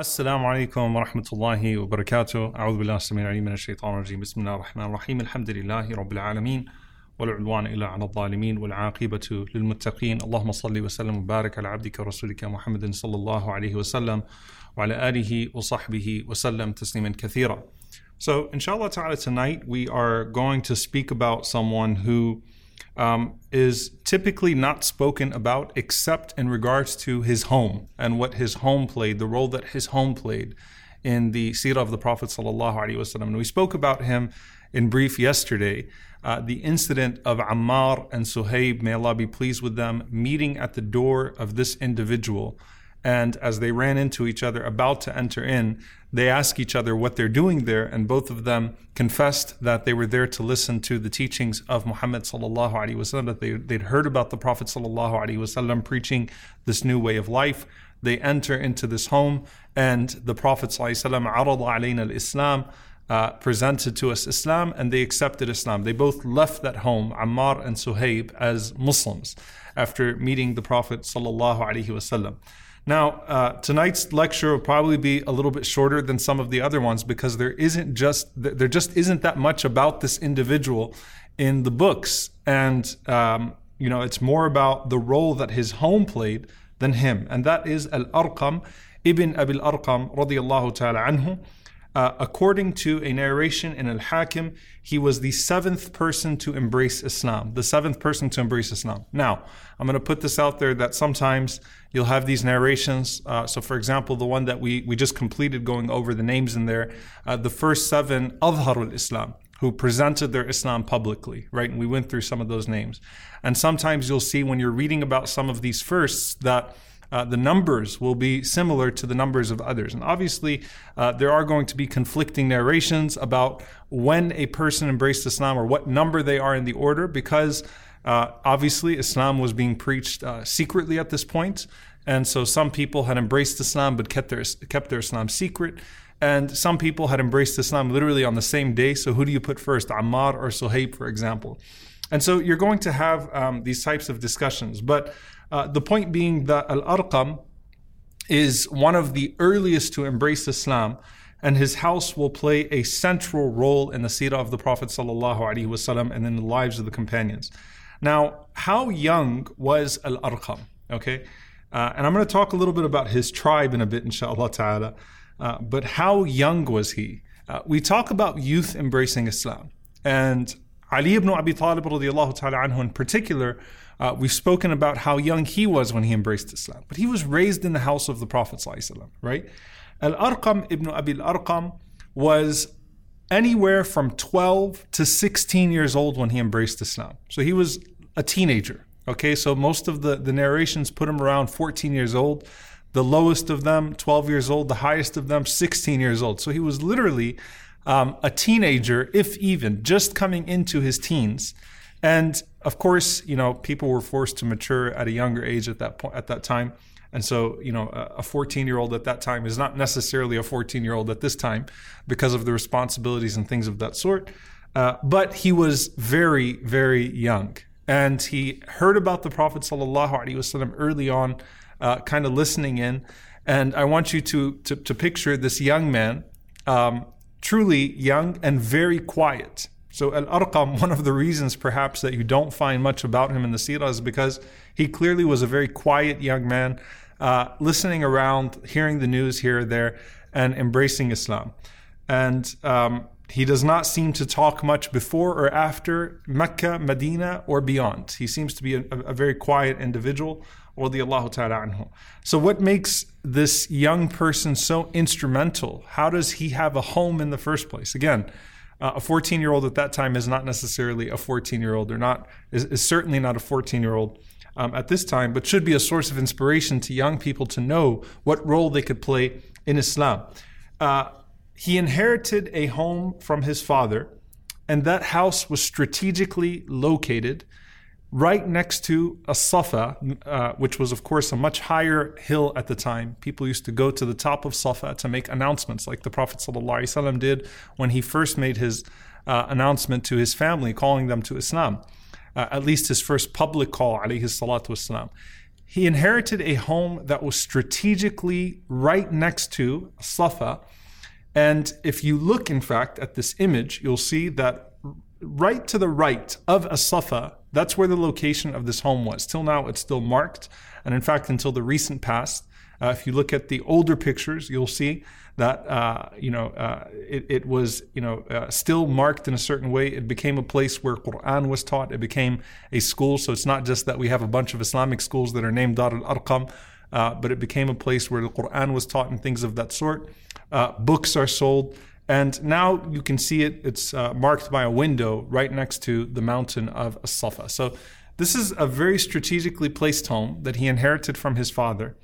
السلام عليكم ورحمة الله وبركاته. أعوذ بالله السميع العليم من الشيطان الرجيم. بسم الله الرحمن الرحيم. الحمد لله رب العالمين ولا عدوان إلا على الظالمين والعاقبة للمتقين. اللهم صل وسلم وبارك على عبدك ورسولك محمد صلى الله عليه وسلم وعلى آله وصحبه وسلم تسليما كثيرا. So inshallah ta'ala tonight we are going to speak about someone who um, is typically not spoken about except in regards to his home and what his home played, the role that his home played in the seerah of the Prophet sallallahu And we spoke about him in brief yesterday. Uh, the incident of Ammar and Suhaib, may Allah be pleased with them, meeting at the door of this individual. And as they ran into each other, about to enter in, they ask each other what they're doing there, and both of them confessed that they were there to listen to the teachings of Muhammad sallallahu alaihi wasallam. That they they'd heard about the Prophet sallallahu alaihi wasallam preaching this new way of life. They enter into this home, and the Prophet sallallahu alaihi wasallam al-Islam. Uh, presented to us Islam and they accepted Islam. They both left that home, Ammar and Suhaib, as Muslims after meeting the Prophet sallallahu alaihi wasallam. Now, uh, tonight's lecture will probably be a little bit shorter than some of the other ones because there isn't just there just isn't that much about this individual in the books, and um, you know it's more about the role that his home played than him, and that is Al Arqam ibn Abil Arqam radiyallahu ta'ala anhu. Uh, according to a narration in Al Hakim, he was the seventh person to embrace Islam, the seventh person to embrace Islam. Now, I'm going to put this out there that sometimes you'll have these narrations. Uh, so, for example, the one that we, we just completed going over the names in there, uh, the first seven Adharul Islam, who presented their Islam publicly, right? And we went through some of those names. And sometimes you'll see when you're reading about some of these firsts that uh, the numbers will be similar to the numbers of others. And obviously, uh, there are going to be conflicting narrations about when a person embraced Islam or what number they are in the order, because uh, obviously Islam was being preached uh, secretly at this point. And so some people had embraced Islam but kept their, kept their Islam secret. And some people had embraced Islam literally on the same day. So who do you put first, Ammar or Suhaib, for example? And so you're going to have um, these types of discussions. But uh, the point being that Al Arqam is one of the earliest to embrace Islam, and his house will play a central role in the seerah of the Prophet wasallam and in the lives of the companions. Now, how young was Al Arqam? Okay, uh, and I'm going to talk a little bit about his tribe in a bit, inshallah ta'ala. Uh, but how young was he? Uh, we talk about youth embracing Islam. And Ali ibn Abi Talib radiallahu ta'ala anhu in particular uh, we've spoken about how young he was when he embraced Islam, but he was raised in the house of the Prophet, right? Al Arqam ibn Abi al Arqam was anywhere from 12 to 16 years old when he embraced Islam. So he was a teenager. Okay, so most of the, the narrations put him around 14 years old. The lowest of them, 12 years old. The highest of them, 16 years old. So he was literally um, a teenager, if even, just coming into his teens. And of course, you know, people were forced to mature at a younger age at that point at that time. And so, you know, a 14 year old at that time is not necessarily a 14 year old at this time because of the responsibilities and things of that sort. Uh, but he was very, very young. And he heard about the Prophet ﷺ early on, uh, kind of listening in. And I want you to, to, to picture this young man, um, truly young and very quiet. So Al Arqam, one of the reasons perhaps that you don't find much about him in the Sirah is because he clearly was a very quiet young man, uh, listening around, hearing the news here or there, and embracing Islam. And um, he does not seem to talk much before or after Mecca, Medina, or beyond. He seems to be a, a very quiet individual. So, what makes this young person so instrumental? How does he have a home in the first place? Again, uh, a 14 year old at that time is not necessarily a 14 year old, or not is, is, certainly not a 14 year old um, at this time, but should be a source of inspiration to young people to know what role they could play in Islam. Uh, he inherited a home from his father, and that house was strategically located right next to as-Safa, uh, which was, of course, a much higher hill at the time. People used to go to the top of Safa to make announcements, like the Prophet ﷺ did when he first made his uh, announcement to his family, calling them to Islam. Uh, at least his first public call, alayhi salatu wasalam. He inherited a home that was strategically right next to Safa. And if you look, in fact, at this image, you'll see that right to the right of as-Safa, that's where the location of this home was. Till now, it's still marked. And in fact, until the recent past, uh, if you look at the older pictures, you'll see that uh, you know uh, it, it, was you know uh, still marked in a certain way. It became a place where Quran was taught. It became a school. So it's not just that we have a bunch of Islamic schools that are named Dar al Arqam, uh, but it became a place where the Quran was taught and things of that sort. Uh, books are sold. And now you can see it, it's uh, marked by a window right next to the mountain of As-Safa. So this is a very strategically placed home that he inherited from his father.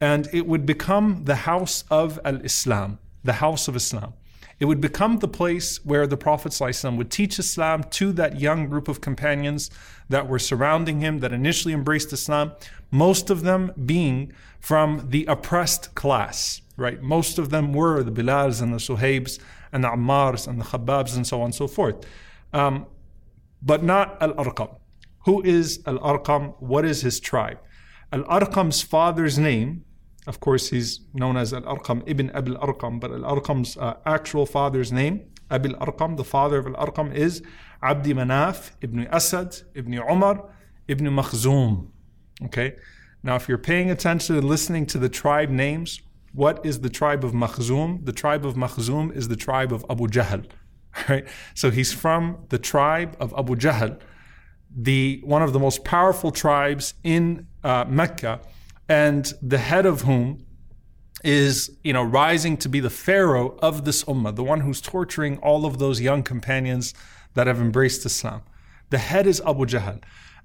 And it would become the house of Al-Islam, the house of Islam. It would become the place where the Prophet would teach Islam to that young group of companions that were surrounding him, that initially embraced Islam, most of them being from the oppressed class right? Most of them were the Bilals and the Suhaibs and the Ammars and the Khabbabs and so on and so forth. Um, but not Al Arqam. Who is Al Arqam? What is his tribe? Al Arqam's father's name, of course, he's known as Al Arqam ibn Abil Arqam, but Al Arqam's uh, actual father's name, Abil Arqam, the father of Al Arqam, is Abdi Manaf ibn Asad ibn Umar ibn Makhzum. Okay? Now, if you're paying attention and listening to the tribe names, what is the tribe of Makhzum? The tribe of Makhzum is the tribe of Abu Jahl. Right? So he's from the tribe of Abu Jahl, the one of the most powerful tribes in uh, Mecca, and the head of whom is you know rising to be the pharaoh of this ummah, the one who's torturing all of those young companions that have embraced Islam. The head is Abu Jahl,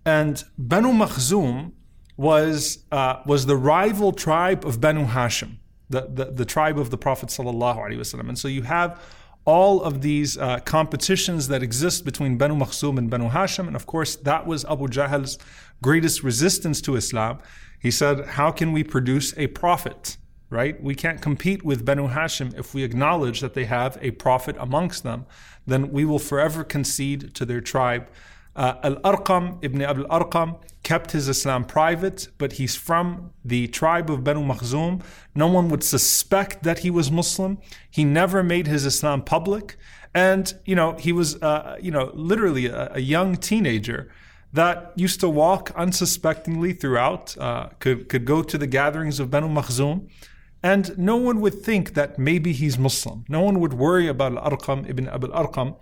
and Banu Makhzum was uh, was the rival tribe of Banu Hashim the, the, tribe of the Prophet ﷺ. And so you have all of these uh, competitions that exist between Banu Makhzum and Banu Hashim. And of course, that was Abu Jahl's greatest resistance to Islam. He said, How can we produce a prophet? Right? We can't compete with Banu Hashim if we acknowledge that they have a prophet amongst them. Then we will forever concede to their tribe. Uh, Al Arqam, Ibn Abil Arqam, kept his Islam private, but he's from the tribe of Banu Makhzum. No one would suspect that he was Muslim. He never made his Islam public. And, you know, he was, uh, you know, literally a, a, young teenager that used to walk unsuspectingly throughout, uh, could, could go to the gatherings of Banu Makhzum. And no one would think that maybe he's Muslim. No one would worry about Al-Arqam ibn Abil Arqam,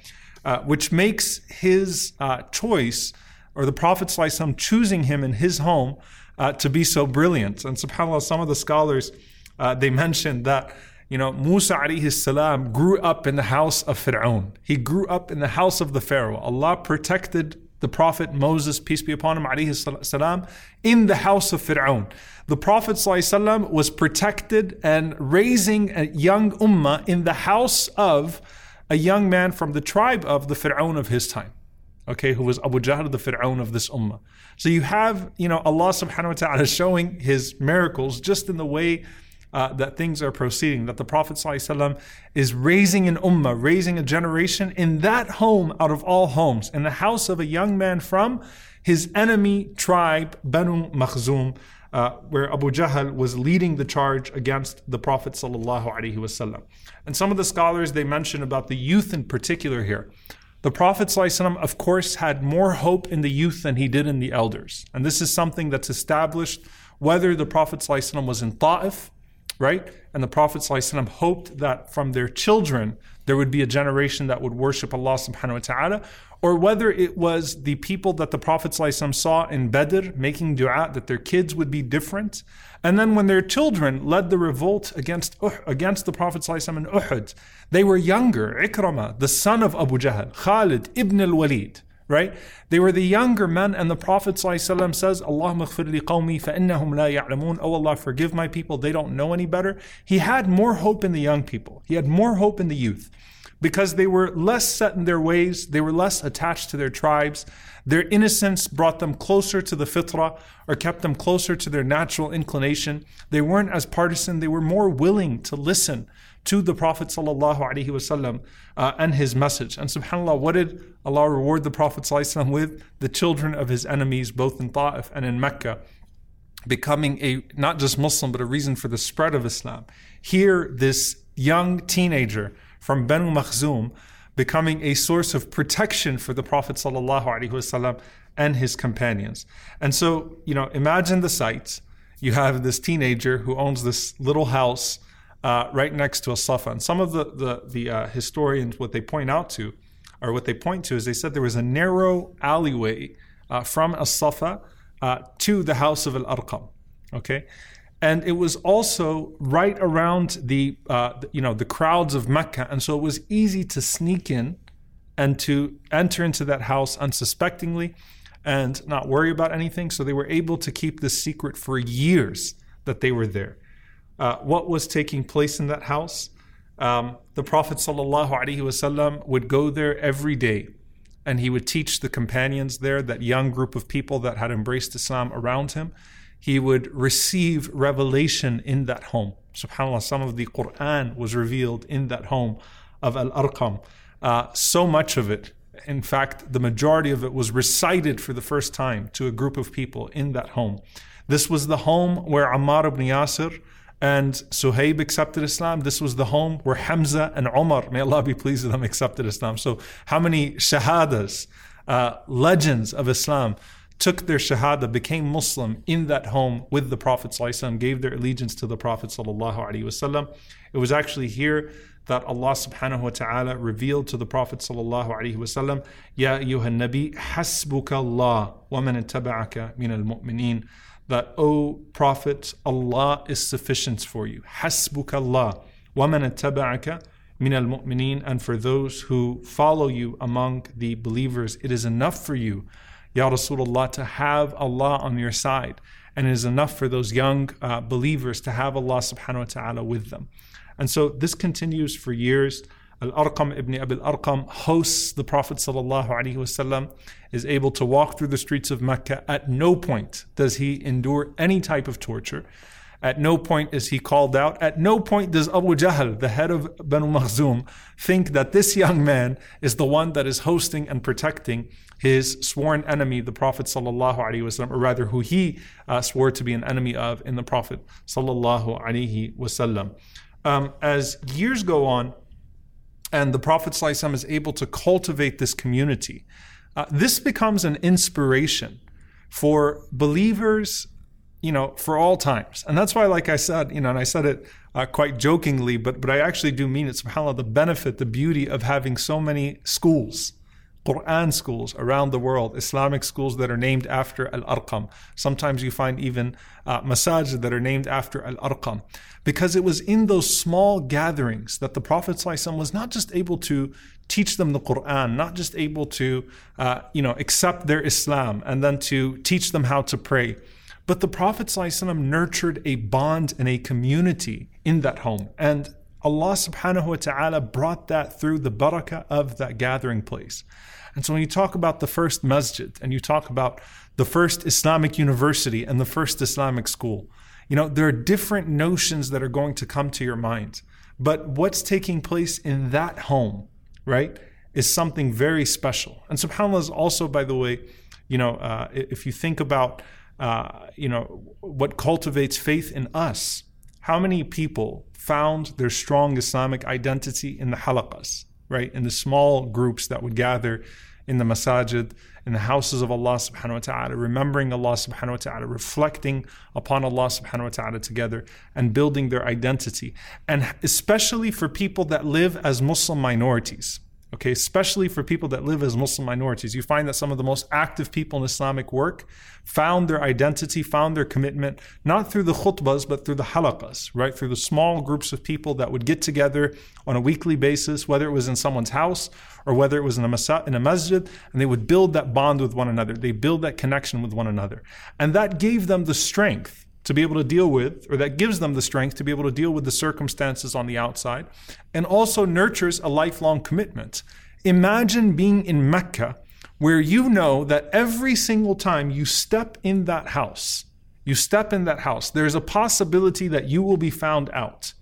uh, which makes his uh, choice or the Prophet choosing him in his home uh, to be so brilliant. And subhanAllah, some of the scholars, uh, they mentioned that, you know, Musa alayhi salam grew up in the house of Fir'aun. He grew up in the house of the Pharaoh. Allah protected the Prophet Moses, peace be upon him, alayhi salam, in the house of Fir'aun. The Prophet ﷺ was protected and raising a young ummah in the house of a young man from the tribe of the Fir'aun of his time okay, who was Abu Jahl, the Fir'aun of this ummah. So you have, you know, Allah subhanahu wa ta'ala showing his miracles just in the way uh, that things are proceeding, that the Prophet ﷺ is raising an ummah, raising a generation in that home out of all homes, in the house of a young man from his enemy tribe, Banu Makhzum, uh, where Abu Jahl was leading the charge against the Prophet ﷺ. And some of the scholars, they mention about the youth in particular here. The Prophet ﷺ, of course, had more hope in the youth than he did in the elders. And this is something that's established whether the Prophet ﷺ was in Ta'if, right? And the Prophet ﷺ hoped that from their children there would be a generation that would worship Allah subhanahu wa ta'ala, or whether it was the people that the Prophet ﷺ saw in Badr making dua that their kids would be different. And then when their children led the revolt against, uh, against the Prophet ﷺ in Uhud, they were younger, Ikramah, the son of Abu Jahl, Khalid ibn al-Walid right? They were the younger men, and the Prophet ﷺ says, Allahumma li qawmi la. Oh Allah, forgive my people, they don't know any better. He had more hope in the young people. He had more hope in the youth because they were less set in their ways, they were less attached to their tribes. Their innocence brought them closer to the fitrah or kept them closer to their natural inclination. They weren't as partisan, they were more willing to listen to the Prophet wasallam, uh, and his message. And subhanAllah, what did Allah reward the Prophet wasallam with? The children of his enemies, both in Ta'if and in Mecca, becoming a not just Muslim, but a reason for the spread of Islam. Here, this young teenager from Banu Makhzum becoming a source of protection for the Prophet wasallam and his companions. And so, you know, imagine the sight. You have this teenager who owns this little house uh, right next to as-Safa. And some of the the, the uh, historians, what they point out to, or what they point to, is they said there was a narrow alleyway uh, from as-Safa uh, to the house of Al Arqam. Okay, and it was also right around the uh, you know the crowds of Mecca, and so it was easy to sneak in and to enter into that house unsuspectingly and not worry about anything. So they were able to keep this secret for years that they were there uh, what was taking place in that house. Um, the Prophet ﷺ would go there every day and he would teach the companions there, that young group of people that had embraced Islam around him. He would receive revelation in that home. SubhanAllah, some of the Quran was revealed in that home of Al Arqam. Uh, so much of it, in fact, the majority of it was recited for the first time to a group of people in that home. This was the home where Ammar ibn Yasir and Suhaib accepted Islam. This was the home where Hamza and Umar, may Allah be pleased with them, accepted Islam. So, how many shahadas, uh, legends of Islam, took their shahada, became Muslim in that home with the Prophet ﷺ, gave their allegiance to the Prophet ﷺ. It was actually here that Allah subhanahu wa ta'ala revealed to the Prophet wasallam, Ya ayyuhan nabi, hasbuka Allah wa man ittaba'aka min al-mu'mineen that, O Prophet, Allah is sufficient for you. Hasbuk Allah. وَمَنَ اتَّبَعَكَ min al-mu'mineen and for those who follow you among the believers it is enough for you ya rasulullah to have allah on your side and it is enough for those young uh, believers to have allah subhanahu wa ta'ala with them and so this continues for years Al-Arqam ibn Abi al-Arqam hosts the Prophet wasallam, is able to walk through the streets of Mecca. At no point does he endure any type of torture. At no point is he called out. At no point does Abu Jahl, the head of Banu Makhzum, think that this young man is the one that is hosting and protecting his sworn enemy, the Prophet sallallahu alaihi wasallam, or rather who he uh, swore to be an enemy of in the Prophet sallallahu alaihi wasallam. Um, as years go on, and the Prophet ﷺ is able to cultivate this community, uh, this becomes an inspiration for believers, you know, for all times. And that's why, like I said, you know, and I said it uh, quite jokingly, but but I actually do mean it. SubhanAllah, the benefit, the beauty of having so many schools Quran schools around the world, Islamic schools that are named after Al Arqam. Sometimes you find even uh, masajid that are named after Al Arqam. Because it was in those small gatherings that the Prophet ﷺ was not just able to teach them the Quran, not just able to, uh, you know, accept their Islam and then to teach them how to pray. But the Prophet ﷺ nurtured a bond and a community in that home. And Allah subhanahu wa ta'ala brought that through the barakah of that gathering place. And so when you talk about the first masjid and you talk about the first Islamic university and the first Islamic school, you know, there are different notions that are going to come to your mind. But what's taking place in that home, right, is something very special. And subhanAllah is also, by the way, you know, uh, if you think about, uh, you know, what cultivates faith in us, how many people found their strong Islamic identity in the halaqas, right? In the small groups that would gather in the masajid, in the houses of Allah subhanahu wa ta'ala, remembering Allah subhanahu wa ta'ala, reflecting upon Allah subhanahu wa ta'ala together and building their identity. And especially for people that live as Muslim minorities, okay, especially for people that live as Muslim minorities. You find that some of the most active people in Islamic work found their identity, found their commitment, not through the khutbahs, but through the halaqas, right? Through the small groups of people that would get together on a weekly basis, whether it was in someone's house or whether it was in a, masa- in a masjid, and they would build that bond with one another. They build that connection with one another. And that gave them the strength to be able to deal with, or that gives them the strength to be able to deal with the circumstances on the outside, and also nurtures a lifelong commitment. Imagine being in Mecca where you know that every single time you step in that house, you step in that house, there's a possibility that you will be found out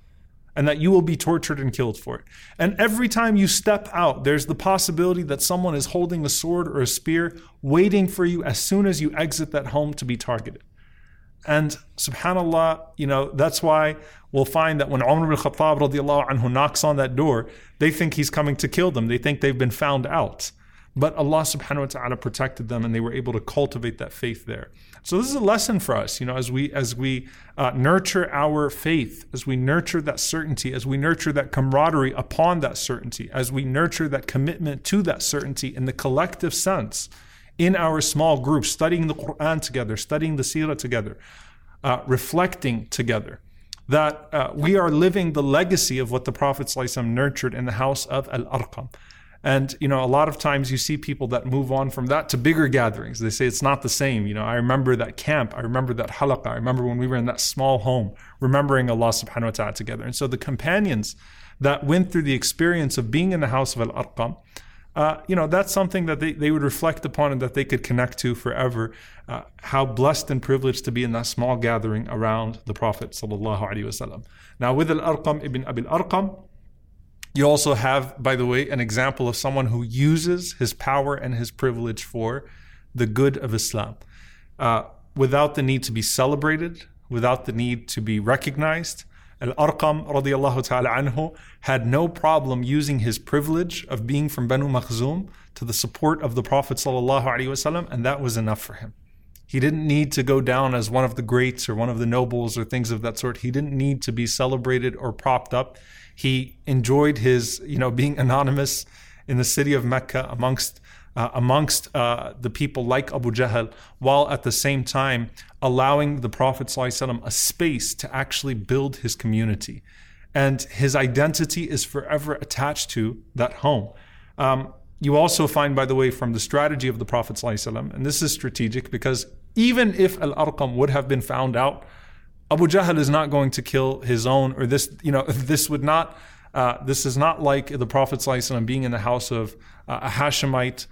and that you will be tortured and killed for it. And every time you step out, there's the possibility that someone is holding a sword or a spear waiting for you as soon as you exit that home to be targeted. And subhanAllah, you know, that's why we'll find that when Umar ibn Khattab anhu knocks on that door, they think he's coming to kill them. They think they've been found out. But Allah subhanahu wa ta'ala protected them and they were able to cultivate that faith there. So this is a lesson for us, you know, as we as we uh, nurture our faith, as we nurture that certainty, as we nurture that camaraderie upon that certainty, as we nurture that commitment to that certainty in the collective sense in our small groups, studying the Quran together, studying the Seerah together, uh, reflecting together, that uh, we are living the legacy of what the Prophet ﷺ nurtured in the house of Al Arqam. And you know, a lot of times you see people that move on from that to bigger gatherings. They say it's not the same. You know, I remember that camp. I remember that halaqah. I remember when we were in that small home, remembering Allah Subhanahu wa Taala together. And so the companions that went through the experience of being in the house of Al Arqam, uh, you know, that's something that they, they would reflect upon and that they could connect to forever. Uh, how blessed and privileged to be in that small gathering around the Prophet. Now, with Al Arqam ibn Abil Arqam, you also have, by the way, an example of someone who uses his power and his privilege for the good of Islam uh, without the need to be celebrated, without the need to be recognized. Al Arqam radiallahu ta'ala anhu had no problem using his privilege of being from Banu Makhzum to the support of the Prophet sallallahu alaihi wasallam, and that was enough for him. He didn't need to go down as one of the greats or one of the nobles or things of that sort. He didn't need to be celebrated or propped up. He enjoyed his, you know, being anonymous in the city of Mecca amongst uh, amongst uh, the people like Abu Jahl, while at the same time allowing the Prophet ﷺ a space to actually build his community. And his identity is forever attached to that home. Um, you also find, by the way, from the strategy of the Prophet ﷺ, and this is strategic because even if Al Arqam would have been found out, Abu Jahl is not going to kill his own, or this, you know, this would not, uh, this is not like the Prophet ﷺ being in the house of uh, a Hashemite.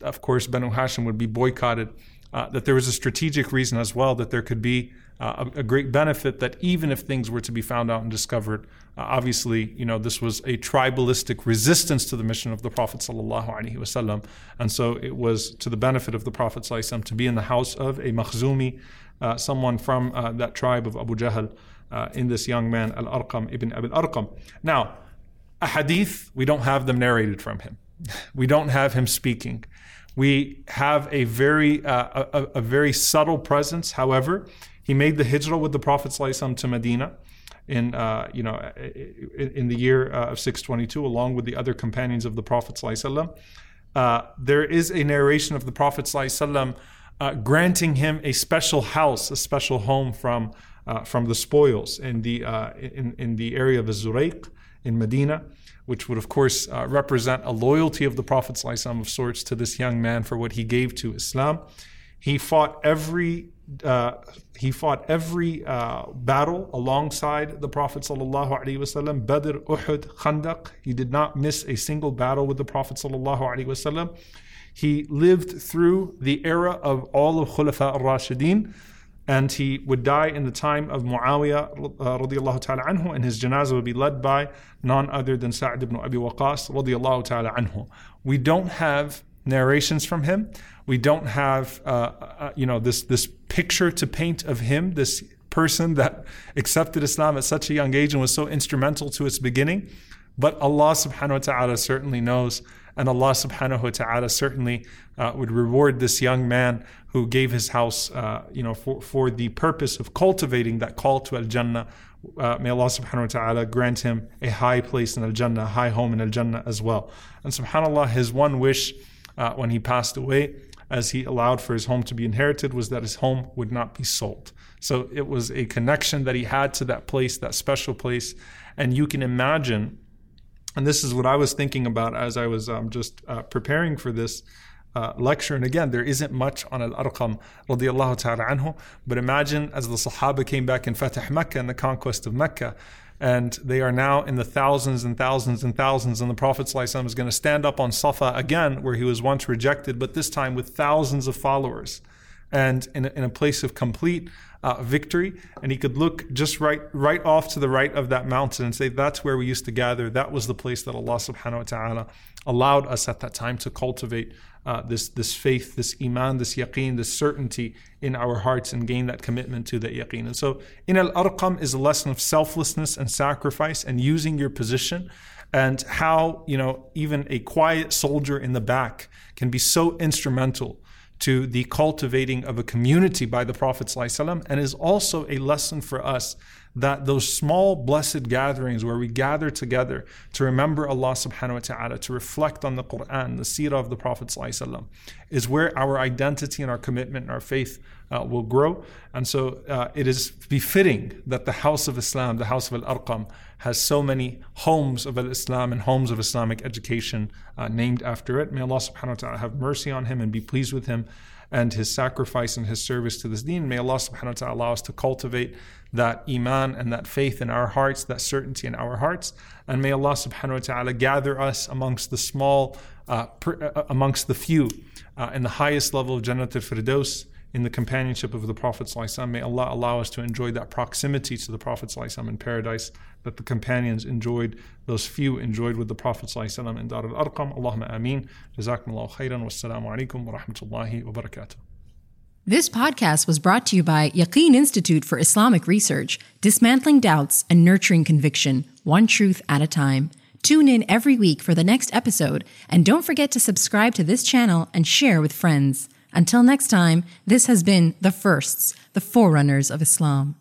Of course, Banu Hashim would be boycotted. Uh, that there was a strategic reason as well that there could be uh, a, a, great benefit that even if things were to be found out and discovered, uh, obviously, you know, this was a tribalistic resistance to the mission of the Prophet sallallahu and so it was to the benefit of the Prophet sallallahu to be in the house of a Makhzumi, uh, someone from uh, that tribe of Abu Jahl, uh, in this young man Al Arqam ibn Abil Arqam. Now, a hadith we don't have them narrated from him. We don't have him speaking. We have a very uh, a, a, very subtle presence. However, he made the hijrah with the Prophet to Medina in uh, you know in, in the year uh, of 622, along with the other companions of the Prophet uh, there is a narration of the Prophet uh, granting him a special house, a special home from uh, from the spoils in the uh, in in the area of Zuraiq in Medina which would, of course, uh, represent a loyalty of the Prophet of sorts to this young man for what he gave to Islam. He fought every uh, he fought every uh, battle alongside the Prophet sallallahu alaihi wasallam. Badr, Uhud, Khandaq. He did not miss a single battle with the Prophet sallallahu alaihi wasallam. He lived through the era of all of Khulafa al-Rashidin and he would die in the time of Muawiyah uh, radiallahu ta'ala anhu and his janazah would be led by none other than Sa'd ibn Abi Waqas radiallahu ta'ala anhu. We don't have narrations from him. We don't have uh, uh, you know this this picture to paint of him, this person that accepted Islam at such a young age and was so instrumental to its beginning. But Allah subhanahu wa ta'ala certainly knows and Allah subhanahu wa ta'ala certainly uh, would reward this young man who gave his house, uh, you know, for, for the purpose of cultivating that call to Al Jannah uh, may Allah subhanahu wa ta'ala grant him a high place in Al Jannah, a high home in Al Jannah as well. And subhanAllah, his one wish uh, when he passed away, as he allowed for his home to be inherited, was that his home would not be sold. So it was a connection that he had to that place, that special place. And you can imagine, and this is what I was thinking about as I was um, just uh, preparing for this uh, lecture. And again, there isn't much on Al Arqam radiallahu ta'ala anhu. But imagine as the Sahaba came back in Fatih Mecca and the conquest of Mecca, and they are now in the thousands and thousands and thousands. And the Prophet ﷺ is going to stand up on Safa again, where he was once rejected, but this time with thousands of followers and in a, in a place of complete uh, victory. And he could look just right, right off to the right of that mountain and say, That's where we used to gather. That was the place that Allah subhanahu wa ta'ala allowed us at that time to cultivate uh, this this faith, this iman, this yaqeen, this certainty in our hearts and gain that commitment to that yaqeen. And so in Al Arqam is a lesson of selflessness and sacrifice and using your position and how, you know, even a quiet soldier in the back can be so instrumental to the cultivating of a community by the Prophet and is also a lesson for us that those small blessed gatherings where we gather together to remember Allah subhanahu wa ta'ala, to reflect on the Quran, the seerah of the Prophet is where our identity and our commitment and our faith uh, will grow. And so uh, it is befitting that the house of Islam, the house of Al Arqam, has so many homes of Islam and homes of Islamic education uh, named after it. May Allah subhanahu wa ta'ala have mercy on him and be pleased with him and his sacrifice and his service to this deen. May Allah subhanahu wa ta'ala allow us to cultivate that iman and that faith in our hearts, that certainty in our hearts. And may Allah subhanahu wa ta'ala gather us amongst the small, uh, uh, amongst the few, uh, in the highest level of Jannat al-Firdaus, in the companionship of the Prophet may Allah allow us to enjoy that proximity to the Prophet in paradise that the companions enjoyed, those few enjoyed with the Prophet in Dar al-Arqam. Allahumma ameen. Jazakumullahu khairan. Wassalamu alaikum wa rahmatullahi wa barakatuh. This podcast was brought to you by Yaqeen Institute for Islamic Research, dismantling doubts and nurturing conviction, one truth at a time. Tune in every week for the next episode, and don't forget to subscribe to this channel and share with friends. Until next time, this has been The Firsts, the Forerunners of Islam.